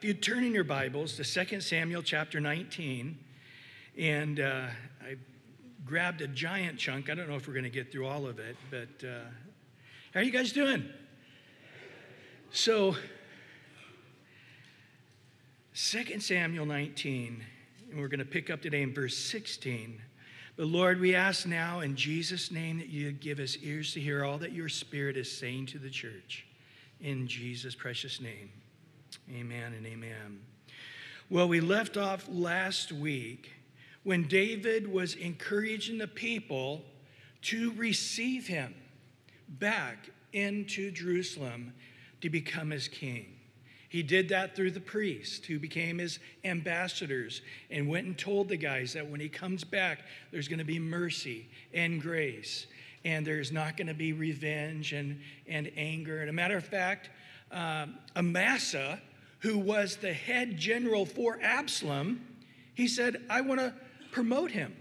If you turn in your Bibles to 2 Samuel chapter 19, and uh, I grabbed a giant chunk. I don't know if we're going to get through all of it, but uh, how are you guys doing? So, 2 Samuel 19, and we're going to pick up today in verse 16. But Lord, we ask now in Jesus' name that you give us ears to hear all that your Spirit is saying to the church. In Jesus' precious name. Amen and amen. Well, we left off last week when David was encouraging the people to receive him back into Jerusalem to become his king. He did that through the priests who became his ambassadors and went and told the guys that when he comes back, there's going to be mercy and grace, and there's not going to be revenge and, and anger. And a matter of fact, um, Amasa, who was the head general for Absalom, he said, I want to promote him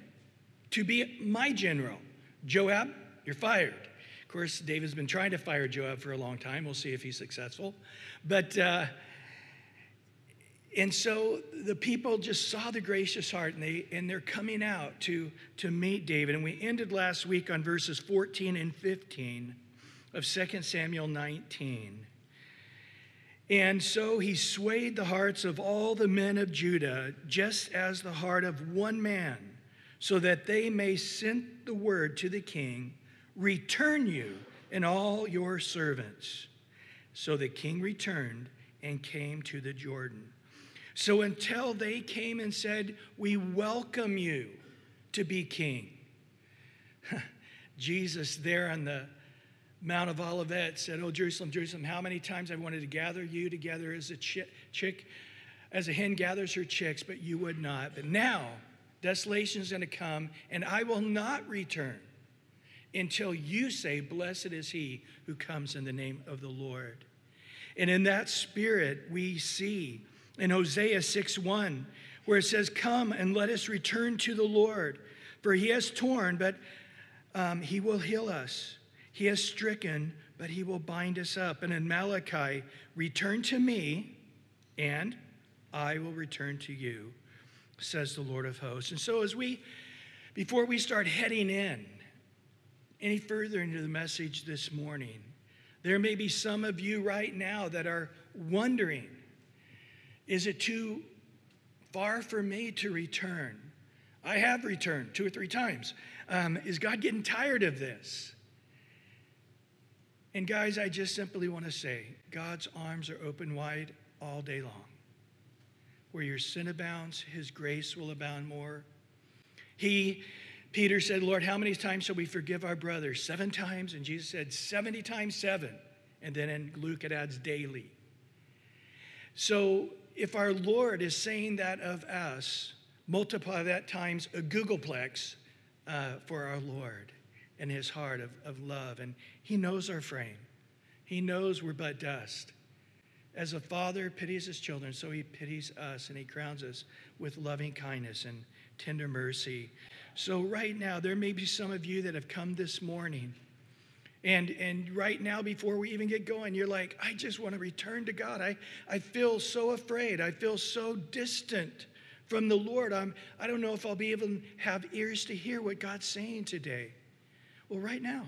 to be my general. Joab, you're fired. Of course, David's been trying to fire Joab for a long time. We'll see if he's successful. But, uh, and so the people just saw the gracious heart and, they, and they're coming out to, to meet David. And we ended last week on verses 14 and 15 of 2 Samuel 19. And so he swayed the hearts of all the men of Judah, just as the heart of one man, so that they may send the word to the king Return you and all your servants. So the king returned and came to the Jordan. So until they came and said, We welcome you to be king. Jesus, there on the Mount of Olivet said, Oh, Jerusalem, Jerusalem, how many times I wanted to gather you together as a chick, as a hen gathers her chicks, but you would not. But now, desolation is going to come, and I will not return until you say, Blessed is he who comes in the name of the Lord. And in that spirit, we see in Hosea 6 1, where it says, Come and let us return to the Lord, for he has torn, but um, he will heal us. He has stricken, but he will bind us up. And in Malachi, return to me, and I will return to you, says the Lord of hosts. And so, as we, before we start heading in any further into the message this morning, there may be some of you right now that are wondering is it too far for me to return? I have returned two or three times. Um, is God getting tired of this? And guys, I just simply want to say God's arms are open wide all day long. Where your sin abounds, his grace will abound more. He, Peter said, Lord, how many times shall we forgive our brother? Seven times? And Jesus said, 70 times seven. And then in Luke it adds daily. So if our Lord is saying that of us, multiply that times a googolplex uh, for our Lord and his heart of, of love. And he knows our frame, he knows we're but dust. As a father pities his children, so he pities us and he crowns us with loving kindness and tender mercy. So, right now, there may be some of you that have come this morning. And, and right now, before we even get going, you're like, I just want to return to God. I, I feel so afraid. I feel so distant from the Lord. I'm, I don't know if I'll be able to have ears to hear what God's saying today. Well, right now,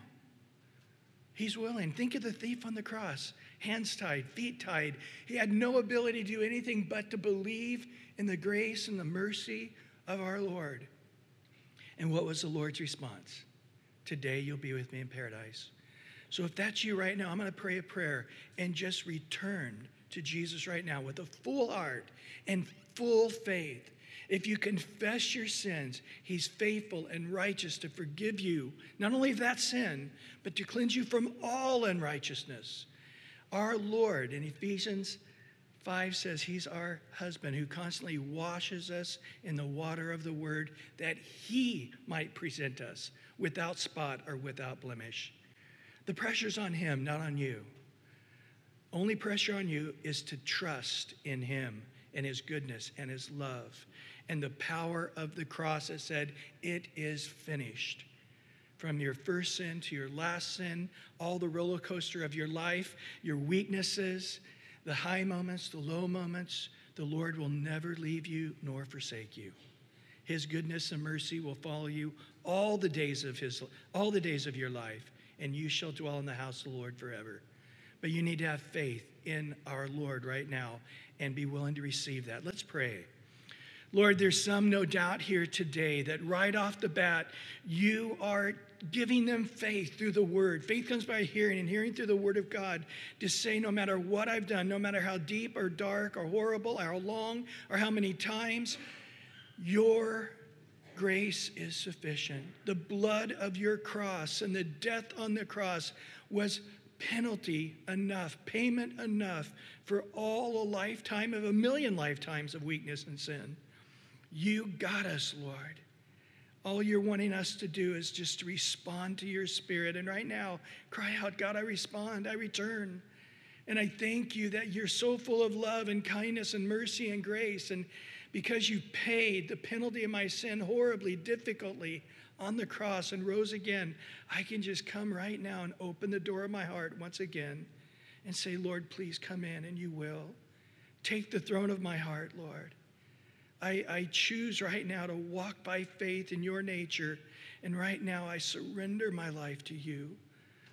He's willing. Think of the thief on the cross, hands tied, feet tied. He had no ability to do anything but to believe in the grace and the mercy of our Lord. And what was the Lord's response? Today you'll be with me in paradise. So if that's you right now, I'm going to pray a prayer and just return to Jesus right now with a full heart and full faith if you confess your sins, He's faithful and righteous to forgive you, not only that sin, but to cleanse you from all unrighteousness. Our Lord in Ephesians 5 says He's our husband who constantly washes us in the water of the word that He might present us without spot or without blemish. The pressure's on Him, not on you. Only pressure on you is to trust in Him and His goodness and His love and the power of the cross that said, It is finished. From your first sin to your last sin, all the roller coaster of your life, your weaknesses, the high moments, the low moments, the Lord will never leave you nor forsake you. His goodness and mercy will follow you all the days of his all the days of your life, and you shall dwell in the house of the Lord forever. But you need to have faith in our Lord right now and be willing to receive that. Let's pray. Lord, there's some no doubt here today that right off the bat, you are giving them faith through the word. Faith comes by hearing, and hearing through the word of God to say, no matter what I've done, no matter how deep or dark or horrible, or how long or how many times, your grace is sufficient. The blood of your cross and the death on the cross was penalty enough, payment enough for all a lifetime of a million lifetimes of weakness and sin. You got us, Lord. All you're wanting us to do is just respond to your spirit. And right now, cry out, God, I respond, I return. And I thank you that you're so full of love and kindness and mercy and grace. And because you paid the penalty of my sin horribly, difficultly on the cross and rose again, I can just come right now and open the door of my heart once again and say, Lord, please come in, and you will. Take the throne of my heart, Lord. I, I choose right now to walk by faith in your nature. And right now, I surrender my life to you.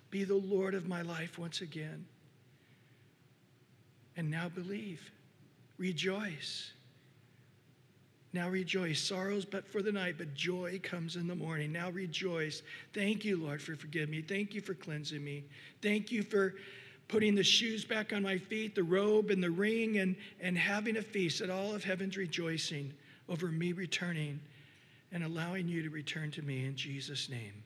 Be the Lord of my life once again. And now believe. Rejoice. Now rejoice. Sorrows but for the night, but joy comes in the morning. Now rejoice. Thank you, Lord, for forgiving me. Thank you for cleansing me. Thank you for putting the shoes back on my feet, the robe and the ring, and, and having a feast at all of heaven's rejoicing over me returning and allowing you to return to me in Jesus' name.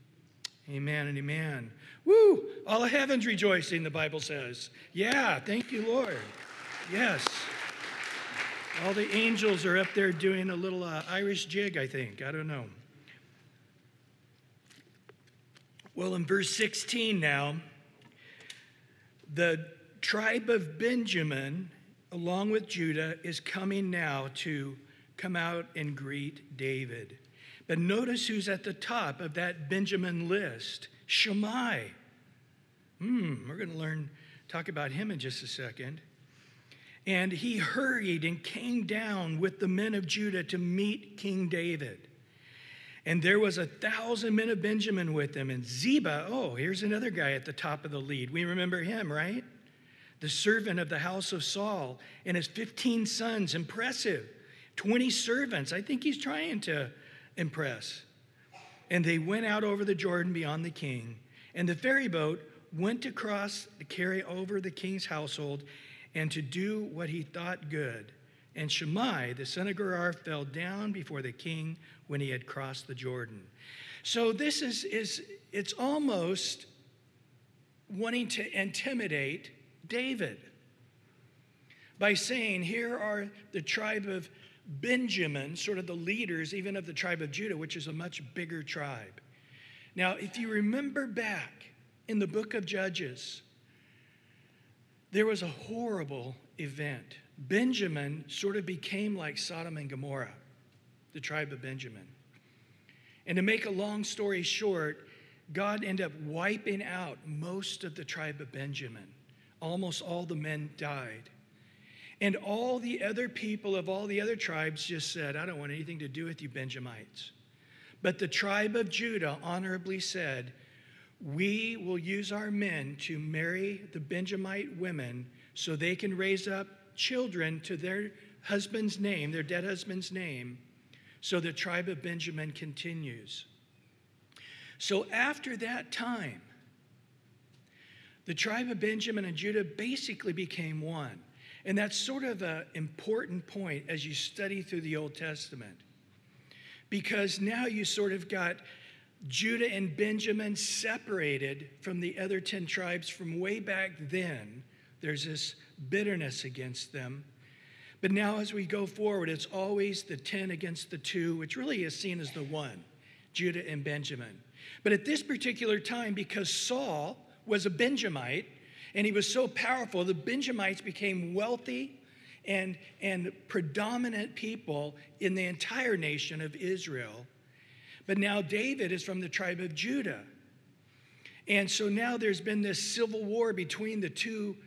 Amen and amen. Woo! All of heaven's rejoicing, the Bible says. Yeah, thank you, Lord. Yes. All the angels are up there doing a little uh, Irish jig, I think. I don't know. Well, in verse 16 now, the tribe of Benjamin, along with Judah, is coming now to come out and greet David. But notice who's at the top of that Benjamin list Shimei. Hmm, we're going to learn, talk about him in just a second. And he hurried and came down with the men of Judah to meet King David. And there was a thousand men of Benjamin with them. And Ziba, oh, here's another guy at the top of the lead. We remember him, right? The servant of the house of Saul and his 15 sons. Impressive. 20 servants. I think he's trying to impress. And they went out over the Jordan beyond the king. And the ferry boat went across to carry over the king's household and to do what he thought good. And Shimei, the son of Gera, fell down before the king when he had crossed the Jordan. So this is, is it's almost wanting to intimidate David by saying, Here are the tribe of Benjamin, sort of the leaders, even of the tribe of Judah, which is a much bigger tribe. Now, if you remember back in the book of Judges, there was a horrible event Benjamin sort of became like Sodom and Gomorrah, the tribe of Benjamin. And to make a long story short, God ended up wiping out most of the tribe of Benjamin. Almost all the men died. And all the other people of all the other tribes just said, I don't want anything to do with you, Benjamites. But the tribe of Judah honorably said, We will use our men to marry the Benjamite women so they can raise up children to their husband's name, their dead husband's name, so the tribe of Benjamin continues. So after that time, the tribe of Benjamin and Judah basically became one. And that's sort of an important point as you study through the Old Testament. Because now you sort of got Judah and Benjamin separated from the other 10 tribes from way back then. There's this bitterness against them. But now, as we go forward, it's always the 10 against the two, which really is seen as the one Judah and Benjamin. But at this particular time, because Saul was a Benjamite and he was so powerful, the Benjamites became wealthy and, and predominant people in the entire nation of Israel. But now David is from the tribe of Judah. And so now there's been this civil war between the two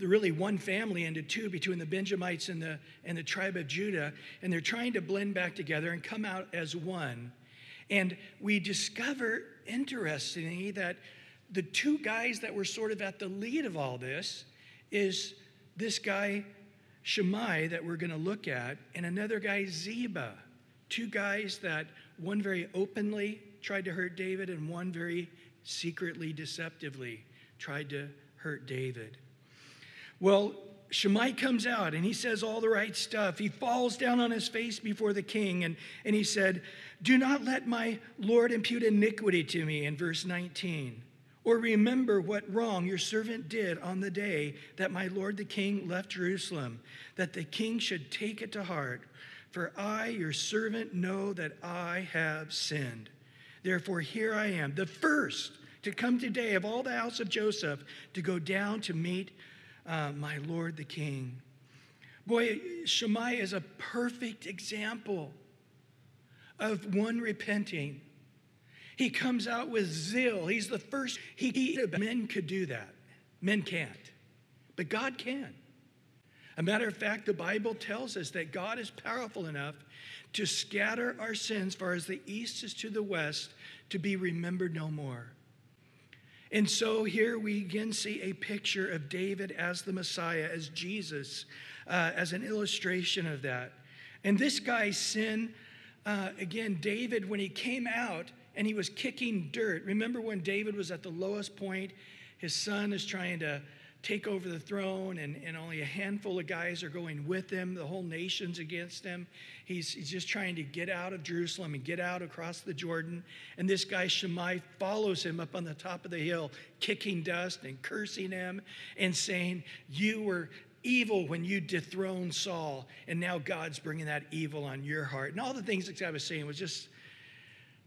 really one family into two between the Benjamites and the, and the tribe of Judah, and they're trying to blend back together and come out as one. And we discover, interestingly, that the two guys that were sort of at the lead of all this is this guy, Shimei, that we're going to look at, and another guy, Ziba. Two guys that one very openly tried to hurt David, and one very secretly, deceptively tried to hurt David. Well, Shimei comes out and he says all the right stuff. He falls down on his face before the king and, and he said, Do not let my Lord impute iniquity to me, in verse 19. Or remember what wrong your servant did on the day that my Lord the king left Jerusalem, that the king should take it to heart. For I, your servant, know that I have sinned. Therefore, here I am, the first to come today of all the house of Joseph to go down to meet uh, my Lord the King. Boy, Shimei is a perfect example of one repenting. He comes out with zeal. He's the first. He, he, men could do that. Men can't. But God can. A matter of fact, the Bible tells us that God is powerful enough to scatter our sins far as the east is to the west to be remembered no more. And so here we again see a picture of David as the Messiah, as Jesus, uh, as an illustration of that. And this guy's sin, uh, again, David, when he came out and he was kicking dirt, remember when David was at the lowest point? His son is trying to take over the throne, and, and only a handful of guys are going with him. The whole nation's against him. He's, he's just trying to get out of Jerusalem and get out across the Jordan. And this guy, Shimei, follows him up on the top of the hill, kicking dust and cursing him and saying, You were evil when you dethroned Saul, and now God's bringing that evil on your heart. And all the things that God was saying was just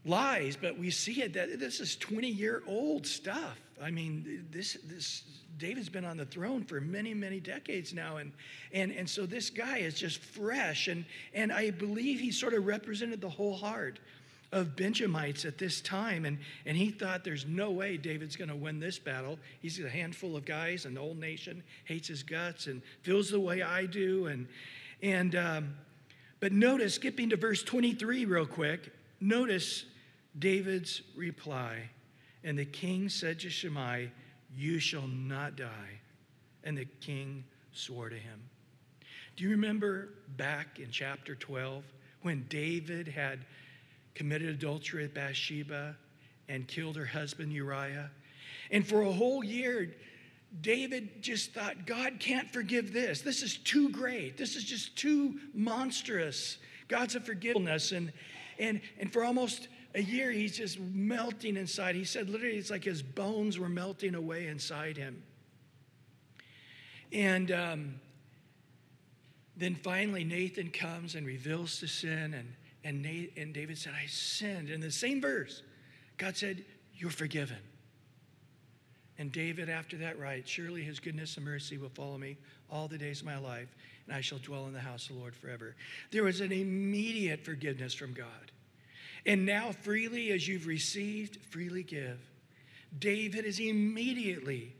lies, but we see it that this is 20 year old stuff. I mean, this, this David's been on the throne for many, many decades now. And, and, and so this guy is just fresh. And, and I believe he sort of represented the whole heart of Benjamites at this time. And, and he thought there's no way David's going to win this battle. He's a handful of guys, and the whole nation hates his guts and feels the way I do. And, and, um, but notice, skipping to verse 23 real quick, notice David's reply. And the king said to Shimei, You shall not die. And the king swore to him. Do you remember back in chapter 12 when David had committed adultery with Bathsheba and killed her husband Uriah? And for a whole year, David just thought, God can't forgive this. This is too great. This is just too monstrous. God's a forgiveness. And, and, and for almost a year, he's just melting inside. He said literally, it's like his bones were melting away inside him. And um, then finally, Nathan comes and reveals the sin. And, and, Nate, and David said, I sinned. In the same verse, God said, You're forgiven. And David, after that, writes, Surely his goodness and mercy will follow me all the days of my life, and I shall dwell in the house of the Lord forever. There was an immediate forgiveness from God. And now, freely as you've received, freely give. David is immediately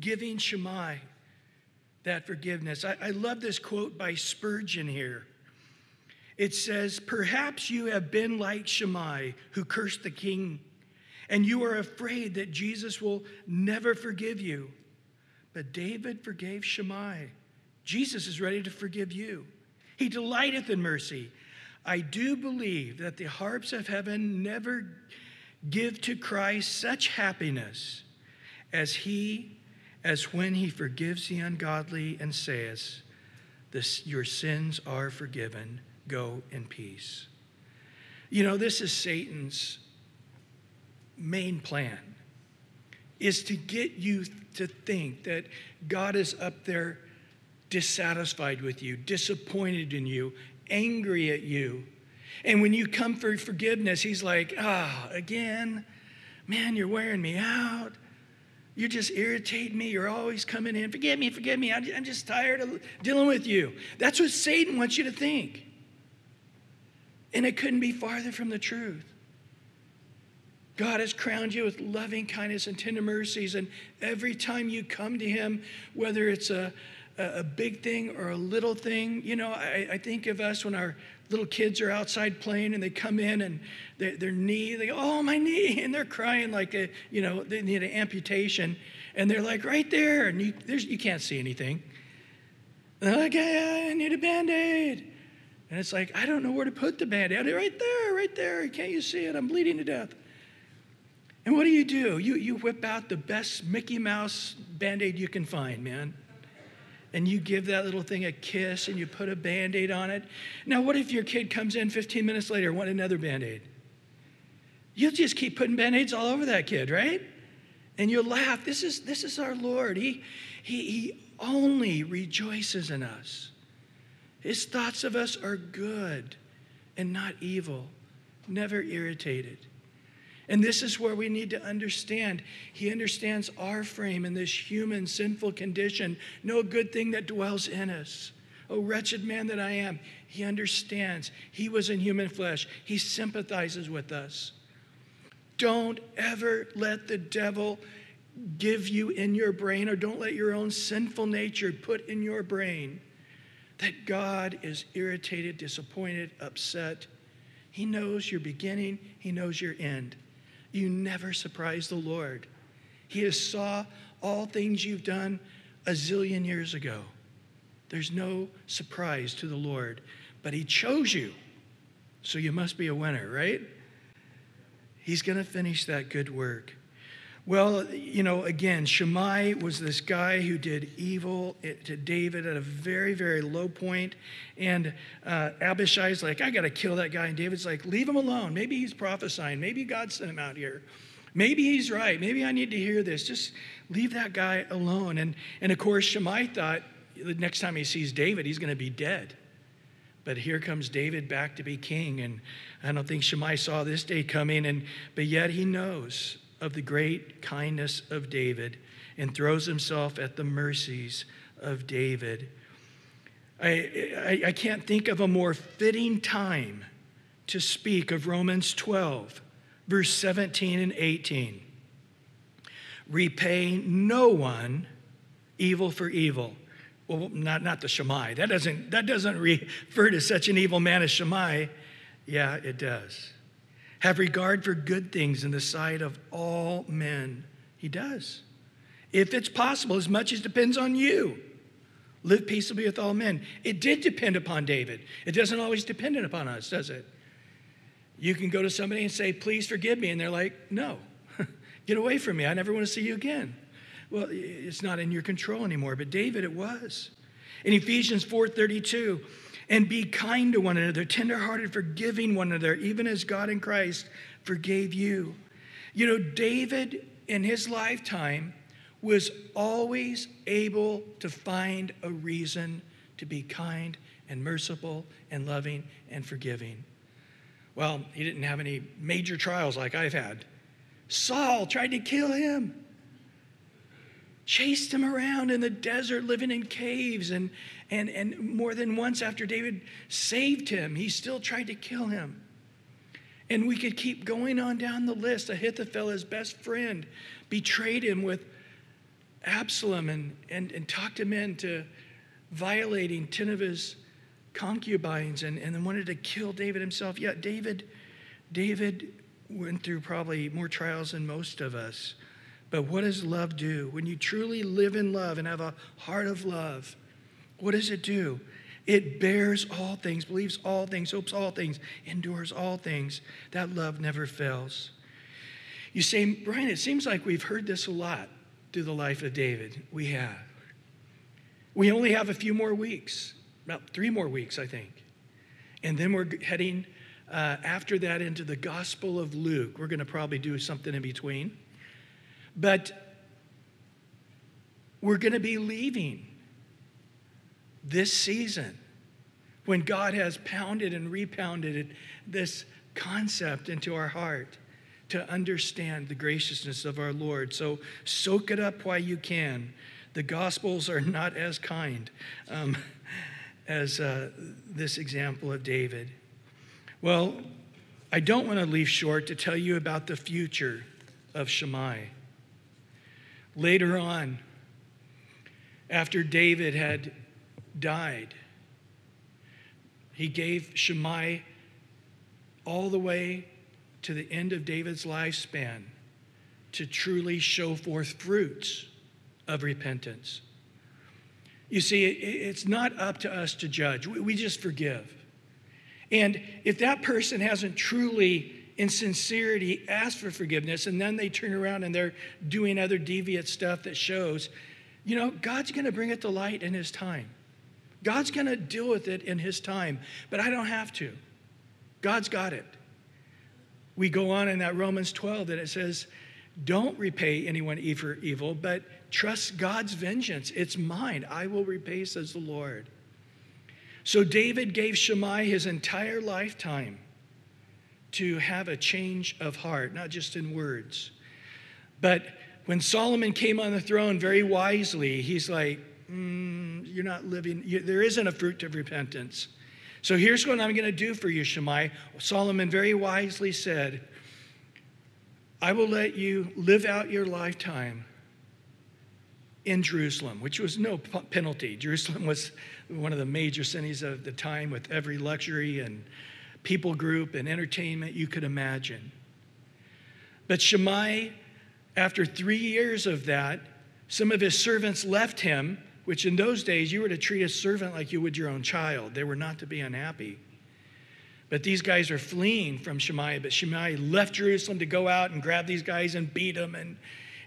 giving Shimei that forgiveness. I, I love this quote by Spurgeon here. It says, Perhaps you have been like Shimei, who cursed the king, and you are afraid that Jesus will never forgive you. But David forgave Shimei. Jesus is ready to forgive you. He delighteth in mercy. I do believe that the harps of heaven never give to Christ such happiness as he as when he forgives the ungodly and says, this, Your sins are forgiven. Go in peace. You know, this is Satan's main plan is to get you to think that God is up there dissatisfied with you, disappointed in you, angry at you. And when you come for forgiveness, he's like, ah, oh, again, man, you're wearing me out. You just irritate me. You're always coming in. Forgive me, forgive me. I'm just tired of dealing with you. That's what Satan wants you to think. And it couldn't be farther from the truth. God has crowned you with loving kindness and tender mercies. And every time you come to Him, whether it's a, a big thing or a little thing, you know, I, I think of us when our little kids are outside playing and they come in and their, their knee, they go, oh, my knee, and they're crying like, a, you know, they need an amputation. And they're like, right there, and you, you can't see anything. And they're like, yeah, I need a band aid. And it's like, I don't know where to put the band aid. Right there, right there. Can't you see it? I'm bleeding to death. And what do you do? You, you whip out the best Mickey Mouse band aid you can find, man. And you give that little thing a kiss and you put a band aid on it. Now, what if your kid comes in 15 minutes later and want another band aid? You'll just keep putting band aids all over that kid, right? And you'll laugh. This is, this is our Lord. He, he, he only rejoices in us. His thoughts of us are good and not evil, never irritated. And this is where we need to understand. He understands our frame in this human sinful condition, no good thing that dwells in us. Oh, wretched man that I am. He understands. He was in human flesh, he sympathizes with us. Don't ever let the devil give you in your brain, or don't let your own sinful nature put in your brain that God is irritated, disappointed, upset. He knows your beginning, He knows your end. You never surprise the Lord. He has saw all things you've done a zillion years ago. There's no surprise to the Lord, but He chose you, so you must be a winner, right? He's going to finish that good work. Well, you know, again, Shimei was this guy who did evil to David at a very, very low point. And uh, Abishai's like, I got to kill that guy. And David's like, leave him alone. Maybe he's prophesying. Maybe God sent him out here. Maybe he's right. Maybe I need to hear this. Just leave that guy alone. And, and of course, Shimei thought the next time he sees David, he's going to be dead. But here comes David back to be king. And I don't think Shimei saw this day coming. And, but yet he knows of the great kindness of David and throws himself at the mercies of David. I, I, I, can't think of a more fitting time to speak of Romans 12, verse 17 and 18. Repay no one evil for evil. Well, not, not the Shimei. That doesn't, that doesn't refer to such an evil man as Shimei. Yeah, it does. Have regard for good things in the sight of all men. He does. If it's possible, as much as depends on you, live peaceably with all men. It did depend upon David. It doesn't always depend upon us, does it? You can go to somebody and say, Please forgive me. And they're like, No, get away from me. I never want to see you again. Well, it's not in your control anymore. But David, it was. In Ephesians 4:32, and be kind to one another, tenderhearted, forgiving one another, even as God in Christ forgave you. You know, David in his lifetime was always able to find a reason to be kind and merciful and loving and forgiving. Well, he didn't have any major trials like I've had. Saul tried to kill him chased him around in the desert, living in caves. And, and, and more than once after David saved him, he still tried to kill him. And we could keep going on down the list. Ahithophel, his best friend, betrayed him with Absalom and, and, and talked him into violating 10 of his concubines and, and then wanted to kill David himself. Yet David, David went through probably more trials than most of us. But what does love do? When you truly live in love and have a heart of love, what does it do? It bears all things, believes all things, hopes all things, endures all things. That love never fails. You say, Brian, it seems like we've heard this a lot through the life of David. We have. We only have a few more weeks, about three more weeks, I think. And then we're heading uh, after that into the Gospel of Luke. We're going to probably do something in between. But we're going to be leaving this season when God has pounded and repounded this concept into our heart to understand the graciousness of our Lord. So soak it up while you can. The Gospels are not as kind um, as uh, this example of David. Well, I don't want to leave short to tell you about the future of Shimei. Later on, after David had died, he gave Shimei all the way to the end of David's lifespan to truly show forth fruits of repentance. You see, it's not up to us to judge, we just forgive. And if that person hasn't truly, in sincerity, asked for forgiveness, and then they turn around and they're doing other deviant stuff that shows, you know, God's going to bring it to light in His time. God's going to deal with it in His time, but I don't have to. God's got it. We go on in that Romans 12 that it says, don't repay anyone for evil, but trust God's vengeance. It's mine. I will repay, says the Lord. So David gave Shimei his entire lifetime to have a change of heart, not just in words. But when Solomon came on the throne very wisely, he's like, mm, You're not living, you, there isn't a fruit of repentance. So here's what I'm going to do for you, Shimei. Solomon very wisely said, I will let you live out your lifetime in Jerusalem, which was no penalty. Jerusalem was one of the major cities of the time with every luxury and people group and entertainment you could imagine. But Shimei, after three years of that, some of his servants left him, which in those days you were to treat a servant like you would your own child. They were not to be unhappy. But these guys are fleeing from Shimei. But Shimei left Jerusalem to go out and grab these guys and beat them. And,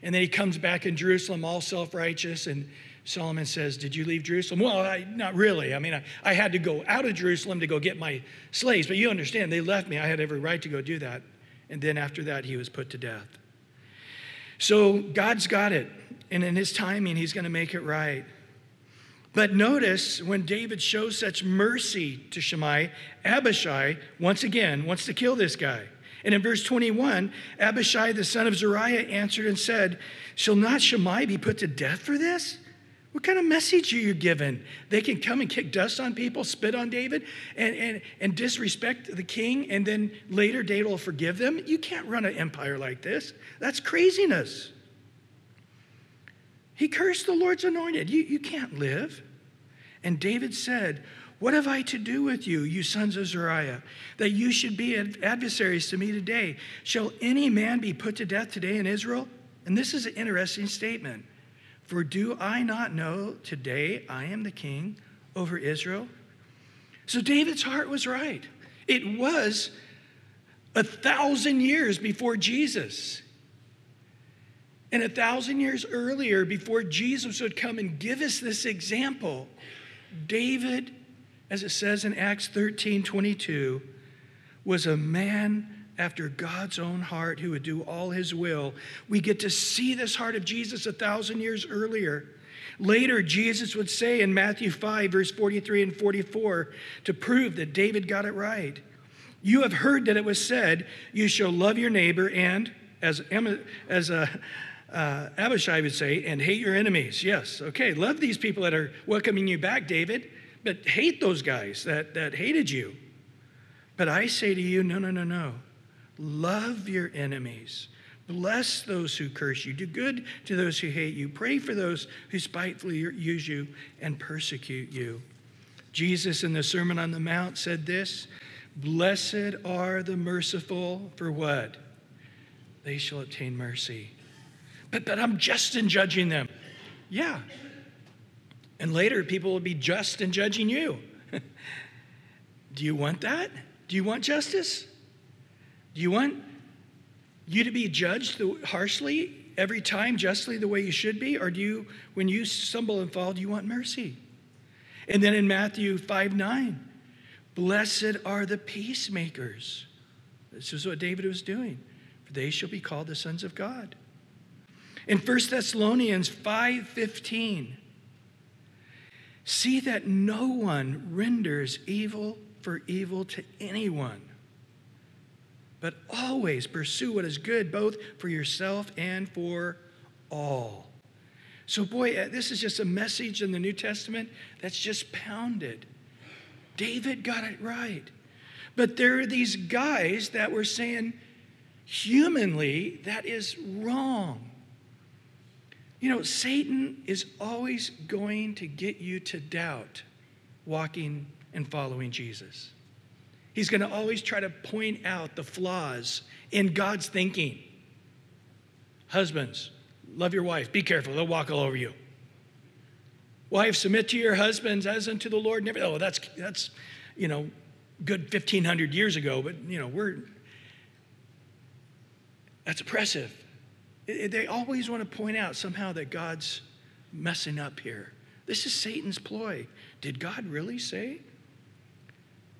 and then he comes back in Jerusalem all self righteous. And Solomon says, Did you leave Jerusalem? Well, I, not really. I mean, I, I had to go out of Jerusalem to go get my slaves. But you understand, they left me. I had every right to go do that. And then after that, he was put to death. So God's got it. And in his timing, he's going to make it right. But notice when David shows such mercy to Shimei, Abishai, once again, wants to kill this guy. And in verse 21, Abishai, the son of Zeruiah, answered and said, Shall not Shimei be put to death for this? What kind of message are you giving? They can come and kick dust on people, spit on David, and, and, and disrespect the king, and then later David will forgive them? You can't run an empire like this. That's craziness. He cursed the Lord's anointed. You, you can't live. And David said, What have I to do with you, you sons of Zeruiah, that you should be adversaries to me today? Shall any man be put to death today in Israel? And this is an interesting statement. For do I not know today I am the king over Israel? So David's heart was right. It was a thousand years before Jesus. And a thousand years earlier, before Jesus would come and give us this example, David, as it says in Acts 13 22, was a man after God's own heart who would do all his will. We get to see this heart of Jesus a thousand years earlier. Later, Jesus would say in Matthew 5, verse 43 and 44, to prove that David got it right. You have heard that it was said, You shall love your neighbor and, as, as a, uh, Abishai would say, and hate your enemies. Yes, okay, love these people that are welcoming you back, David, but hate those guys that, that hated you. But I say to you, no, no, no, no. Love your enemies. Bless those who curse you. Do good to those who hate you. Pray for those who spitefully use you and persecute you. Jesus in the Sermon on the Mount said this Blessed are the merciful, for what? They shall obtain mercy but, but I'm just in judging them. Yeah. And later, people will be just in judging you. Do you want that? Do you want justice? Do you want you to be judged harshly every time, justly the way you should be? Or do you, when you stumble and fall, do you want mercy? And then in Matthew 5 9, blessed are the peacemakers. This is what David was doing, for they shall be called the sons of God. In 1 Thessalonians 5:15, see that no one renders evil for evil to anyone, but always pursue what is good both for yourself and for all. So, boy, uh, this is just a message in the New Testament that's just pounded. David got it right. But there are these guys that were saying, humanly, that is wrong. You know, Satan is always going to get you to doubt walking and following Jesus. He's going to always try to point out the flaws in God's thinking. Husbands, love your wife. Be careful, they'll walk all over you. Wives, submit to your husbands as unto the Lord. Never, oh, that's, that's, you know, good 1,500 years ago, but, you know, we're, that's oppressive. They always want to point out somehow that God's messing up here. This is Satan's ploy. Did God really say?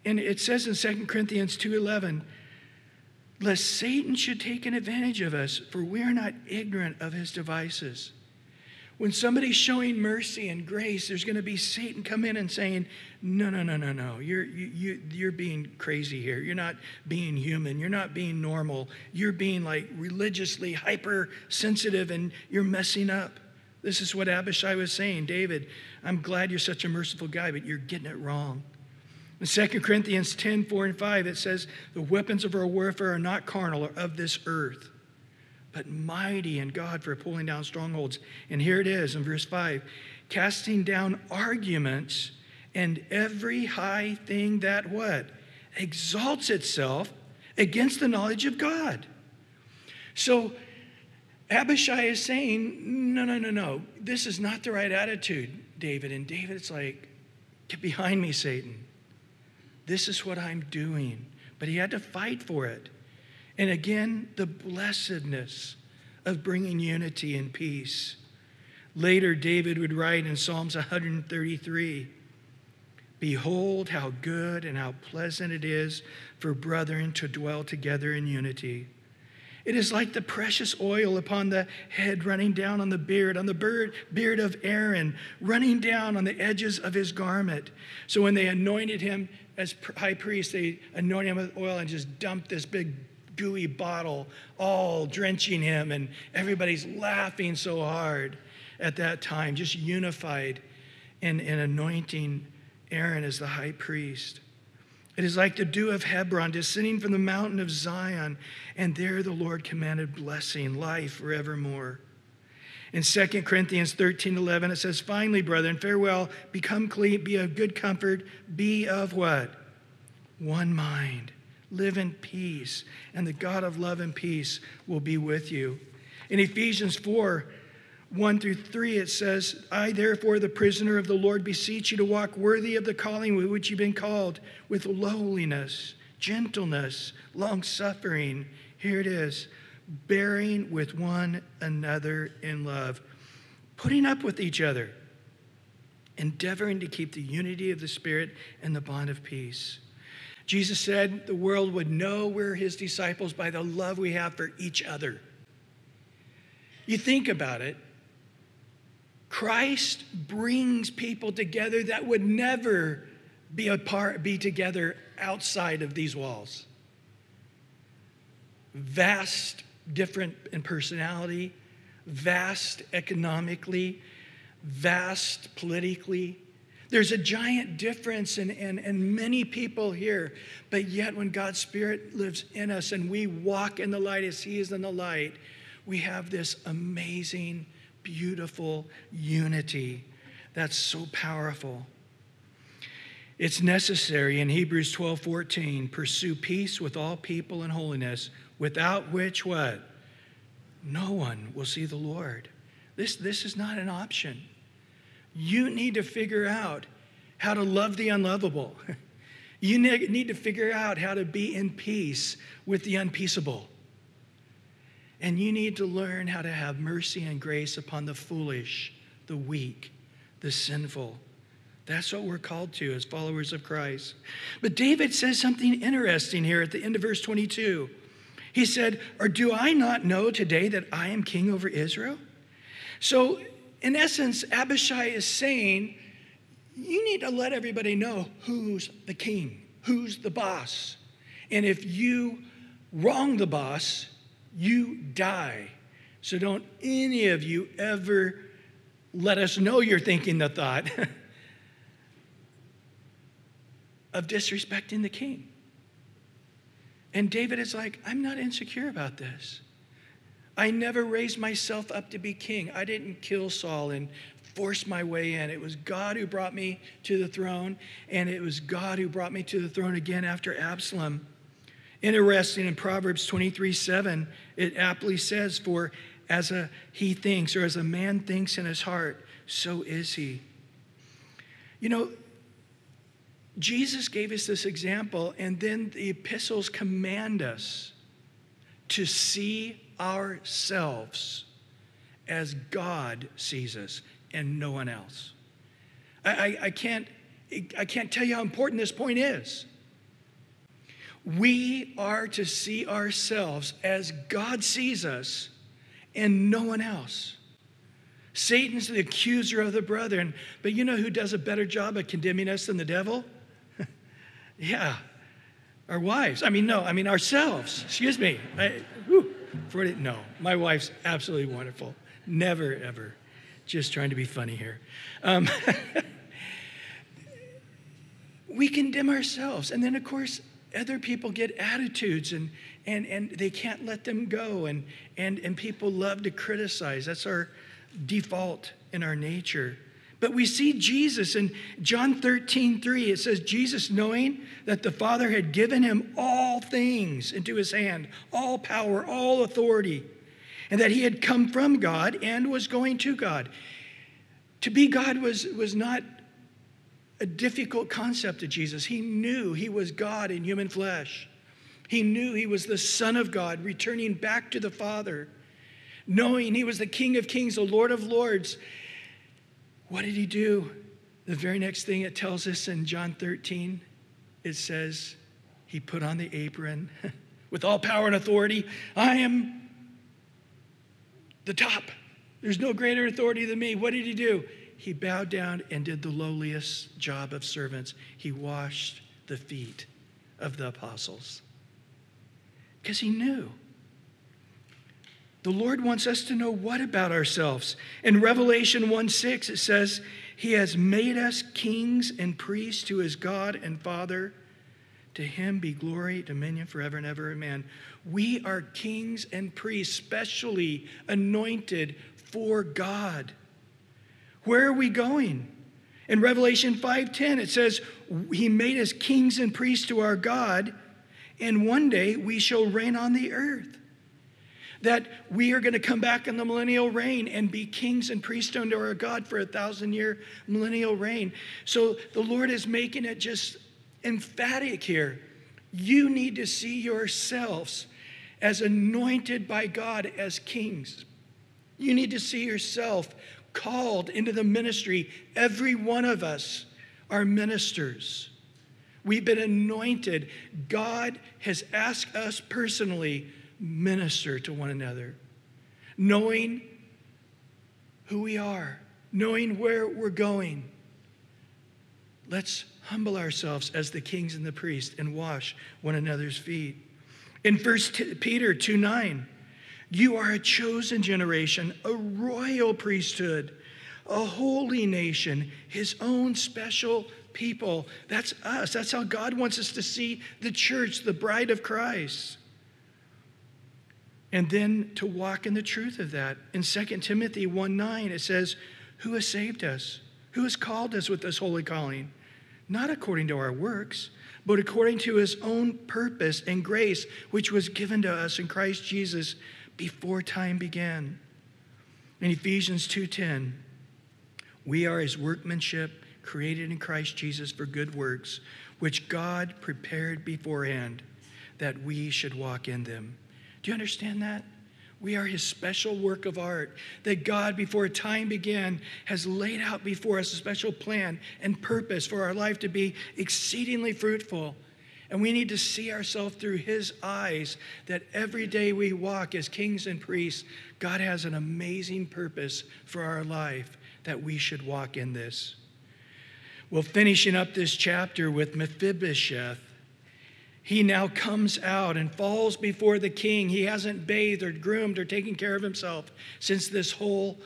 And it says in 2 Corinthians 2:11, lest Satan should take an advantage of us, for we are not ignorant of his devices. When somebody's showing mercy and grace, there's going to be Satan come in and saying, No, no, no, no, no. You're, you, you, you're being crazy here. You're not being human. You're not being normal. You're being like religiously hypersensitive and you're messing up. This is what Abishai was saying. David, I'm glad you're such a merciful guy, but you're getting it wrong. In 2 Corinthians 10 4 and 5, it says, The weapons of our warfare are not carnal or of this earth but mighty in God for pulling down strongholds. And here it is in verse 5 casting down arguments and every high thing that what? Exalts itself against the knowledge of God. So Abishai is saying, no, no, no, no. This is not the right attitude, David. And David, David's like, get behind me, Satan. This is what I'm doing. But he had to fight for it. And again, the blessedness of bringing unity and peace. Later, David would write in Psalms 133 Behold, how good and how pleasant it is for brethren to dwell together in unity. It is like the precious oil upon the head running down on the beard, on the beard, beard of Aaron, running down on the edges of his garment. So when they anointed him as high priest, they anointed him with oil and just dumped this big gooey bottle, all drenching him, and everybody's laughing so hard at that time, just unified in, in anointing Aaron as the high priest. It is like the dew of Hebron descending from the mountain of Zion, and there the Lord commanded blessing, life forevermore. In 2 Corinthians 13 11, it says, Finally, brethren, farewell, become clean, be of good comfort, be of what? One mind. Live in peace, and the God of love and peace will be with you. In Ephesians 4, 1 through 3, it says, I, therefore, the prisoner of the Lord, beseech you to walk worthy of the calling with which you've been called, with lowliness, gentleness, long suffering. Here it is bearing with one another in love, putting up with each other, endeavoring to keep the unity of the Spirit and the bond of peace. Jesus said the world would know we're his disciples by the love we have for each other. You think about it. Christ brings people together that would never be apart, be together outside of these walls. Vast different in personality, vast economically, vast politically, there's a giant difference in, in many people here, but yet when God's Spirit lives in us and we walk in the light as He is in the light, we have this amazing, beautiful unity that's so powerful. It's necessary in Hebrews 12 14, pursue peace with all people and holiness, without which what? No one will see the Lord. This, this is not an option. You need to figure out how to love the unlovable. You need to figure out how to be in peace with the unpeaceable. And you need to learn how to have mercy and grace upon the foolish, the weak, the sinful. That's what we're called to as followers of Christ. But David says something interesting here at the end of verse 22. He said, Or do I not know today that I am king over Israel? So in essence, Abishai is saying, you need to let everybody know who's the king, who's the boss. And if you wrong the boss, you die. So don't any of you ever let us know you're thinking the thought of disrespecting the king. And David is like, I'm not insecure about this. I never raised myself up to be king. I didn't kill Saul and force my way in. It was God who brought me to the throne, and it was God who brought me to the throne again after Absalom. Interesting in Proverbs 23 7, it aptly says, For as a he thinks, or as a man thinks in his heart, so is he. You know, Jesus gave us this example, and then the epistles command us to see ourselves as God sees us and no one else. I, I, I, can't, I can't tell you how important this point is. We are to see ourselves as God sees us and no one else. Satan's the accuser of the brethren, but you know who does a better job at condemning us than the devil? yeah, our wives. I mean, no, I mean ourselves. Excuse me. I, no, my wife's absolutely wonderful. Never, ever. Just trying to be funny here. Um, we condemn ourselves. And then, of course, other people get attitudes and, and, and they can't let them go. And, and, and people love to criticize. That's our default in our nature. But we see Jesus in John 13, 3. It says, Jesus, knowing that the Father had given him all things into his hand, all power, all authority, and that he had come from God and was going to God. To be God was, was not a difficult concept to Jesus. He knew he was God in human flesh. He knew he was the Son of God returning back to the Father, knowing he was the King of Kings, the Lord of Lords. What did he do? The very next thing it tells us in John 13, it says, He put on the apron with all power and authority. I am the top. There's no greater authority than me. What did he do? He bowed down and did the lowliest job of servants. He washed the feet of the apostles because he knew. The Lord wants us to know what about ourselves. In Revelation 1 6, it says, He has made us kings and priests to his God and Father. To him be glory, dominion forever and ever. Amen. We are kings and priests, specially anointed for God. Where are we going? In Revelation 5:10 it says he made us kings and priests to our God and one day we shall reign on the earth. That we are going to come back in the millennial reign and be kings and priests unto our God for a thousand year millennial reign. So the Lord is making it just emphatic here. You need to see yourselves as anointed by God as kings. You need to see yourself called into the ministry. Every one of us are ministers. We've been anointed. God has asked us personally minister to one another, knowing who we are, knowing where we're going. Let's humble ourselves as the kings and the priests and wash one another's feet. In 1 Peter 2 9, you are a chosen generation, a royal priesthood, a holy nation, his own special people. That's us. That's how God wants us to see the church, the bride of Christ. And then to walk in the truth of that. In 2 Timothy 1 9, it says, Who has saved us? Who has called us with this holy calling? Not according to our works, but according to his own purpose and grace, which was given to us in Christ Jesus before time began. In Ephesians 2:10, we are his workmanship created in Christ Jesus for good works, which God prepared beforehand that we should walk in them. Do you understand that? We are his special work of art that God, before time began, has laid out before us a special plan and purpose for our life to be exceedingly fruitful and we need to see ourselves through His eyes that every day we walk as kings and priests, God has an amazing purpose for our life that we should walk in this. Well, finishing up this chapter with Mephibosheth, he now comes out and falls before the king. He hasn't bathed or groomed or taken care of himself since this whole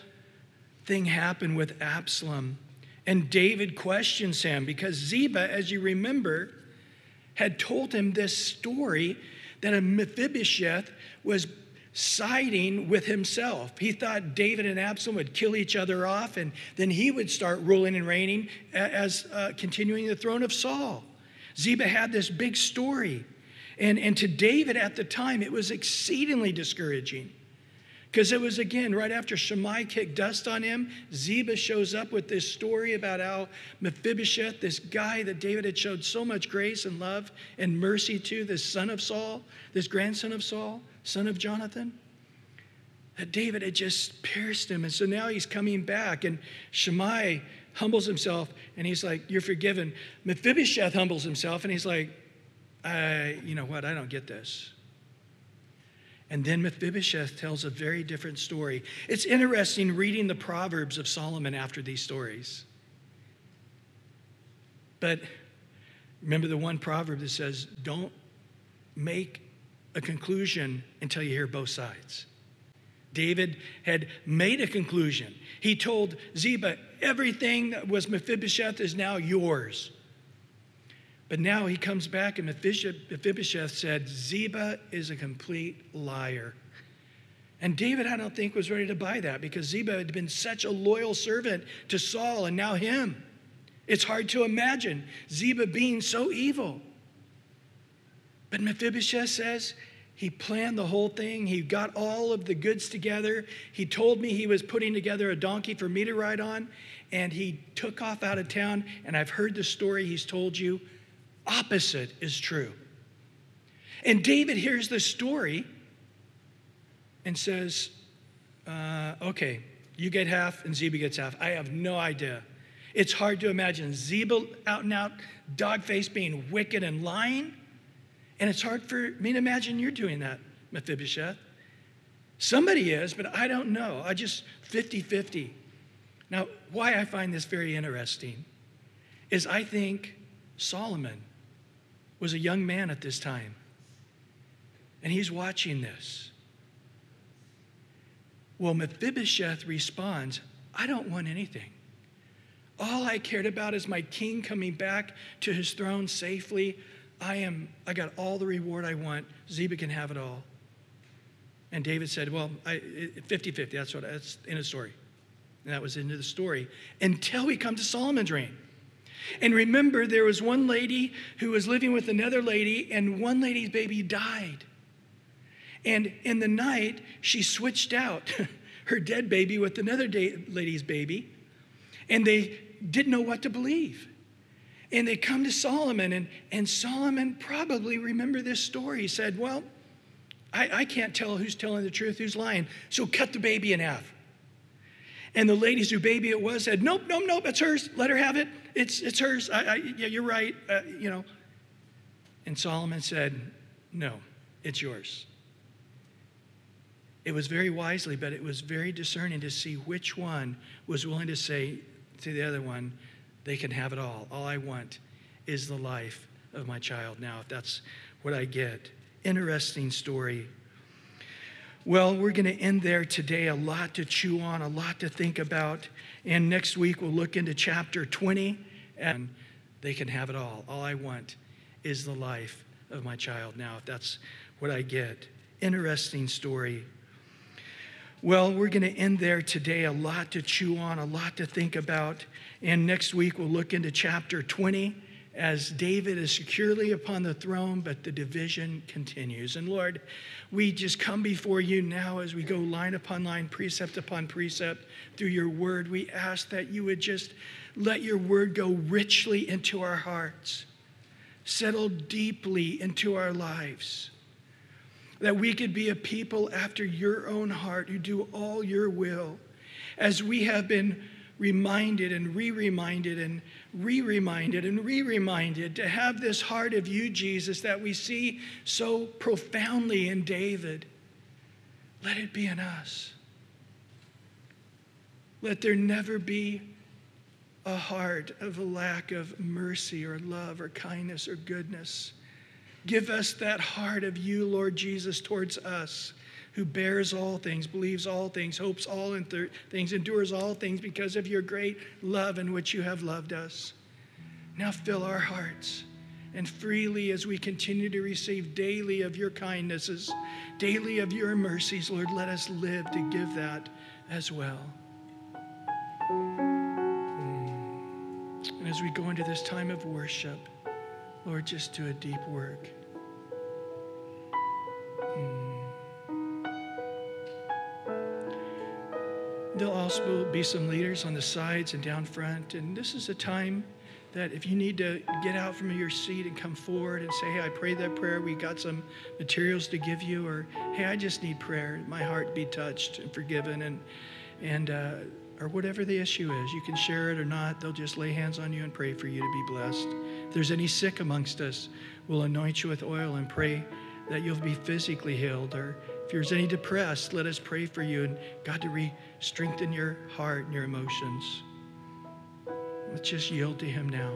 thing happened with Absalom. And David questions him because Ziba, as you remember, had told him this story that a Mephibosheth was siding with himself. He thought David and Absalom would kill each other off, and then he would start ruling and reigning as uh, continuing the throne of Saul. Ziba had this big story. And, and to David at the time, it was exceedingly discouraging. Because it was again right after Shimei kicked dust on him, Ziba shows up with this story about how Mephibosheth, this guy that David had showed so much grace and love and mercy to, this son of Saul, this grandson of Saul, son of Jonathan, that David had just pierced him. And so now he's coming back, and Shimei humbles himself and he's like, You're forgiven. Mephibosheth humbles himself and he's like, I, you know what? I don't get this. And then Mephibosheth tells a very different story. It's interesting reading the Proverbs of Solomon after these stories. But remember the one proverb that says, Don't make a conclusion until you hear both sides. David had made a conclusion. He told Ziba, Everything that was Mephibosheth is now yours. But now he comes back, and Mephibosheth said, Ziba is a complete liar. And David, I don't think, was ready to buy that because Ziba had been such a loyal servant to Saul and now him. It's hard to imagine Ziba being so evil. But Mephibosheth says he planned the whole thing. He got all of the goods together. He told me he was putting together a donkey for me to ride on, and he took off out of town. And I've heard the story he's told you opposite is true. And David hears the story and says, uh, Okay, you get half and Ziba gets half. I have no idea. It's hard to imagine Ziba out and out, dog face being wicked and lying. And it's hard for me to imagine you're doing that, Mephibosheth. Somebody is, but I don't know. I just 50 50. Now, why I find this very interesting is I think Solomon was a young man at this time. And he's watching this. Well, Mephibosheth responds, I don't want anything. All I cared about is my king coming back to his throne safely. I am I got all the reward I want. Ziba can have it all. And David said, Well, 50 50, that's what that's in a story. And that was into the story until we come to Solomon's reign. And remember, there was one lady who was living with another lady, and one lady's baby died. And in the night, she switched out her dead baby with another lady's baby, and they didn't know what to believe. And they come to Solomon, and, and Solomon probably remember this story. He said, Well, I, I can't tell who's telling the truth, who's lying, so cut the baby in half. And the ladies whose baby it was said, Nope, nope, nope, it's hers. Let her have it. It's, it's hers. I, I, yeah, you're right. Uh, you know. And Solomon said, No, it's yours. It was very wisely, but it was very discerning to see which one was willing to say to the other one, They can have it all. All I want is the life of my child. Now, if that's what I get. Interesting story. Well, we're going to end there today. A lot to chew on, a lot to think about. And next week, we'll look into chapter 20, and they can have it all. All I want is the life of my child. Now, if that's what I get. Interesting story. Well, we're going to end there today. A lot to chew on, a lot to think about. And next week, we'll look into chapter 20 as David is securely upon the throne, but the division continues. And Lord, we just come before you now as we go line upon line, precept upon precept through your word. We ask that you would just let your word go richly into our hearts, settle deeply into our lives. That we could be a people after your own heart who do all your will. As we have been reminded and re reminded and re reminded and re reminded to have this heart of you, Jesus, that we see so profoundly in David. Let it be in us. Let there never be a heart of a lack of mercy or love or kindness or goodness. Give us that heart of you, Lord Jesus, towards us who bears all things, believes all things, hopes all th- things, endures all things because of your great love in which you have loved us. Now fill our hearts and freely as we continue to receive daily of your kindnesses, daily of your mercies, Lord, let us live to give that as well. And as we go into this time of worship, Lord, just do a deep work. There'll also be some leaders on the sides and down front. And this is a time that if you need to get out from your seat and come forward and say, Hey, I prayed that prayer, we got some materials to give you, or Hey, I just need prayer, my heart be touched and forgiven, and, and uh, or whatever the issue is, you can share it or not. They'll just lay hands on you and pray for you to be blessed. If there's any sick amongst us, we'll anoint you with oil and pray that you'll be physically healed. Or if there's any depressed, let us pray for you and God to re strengthen your heart and your emotions. Let's just yield to Him now.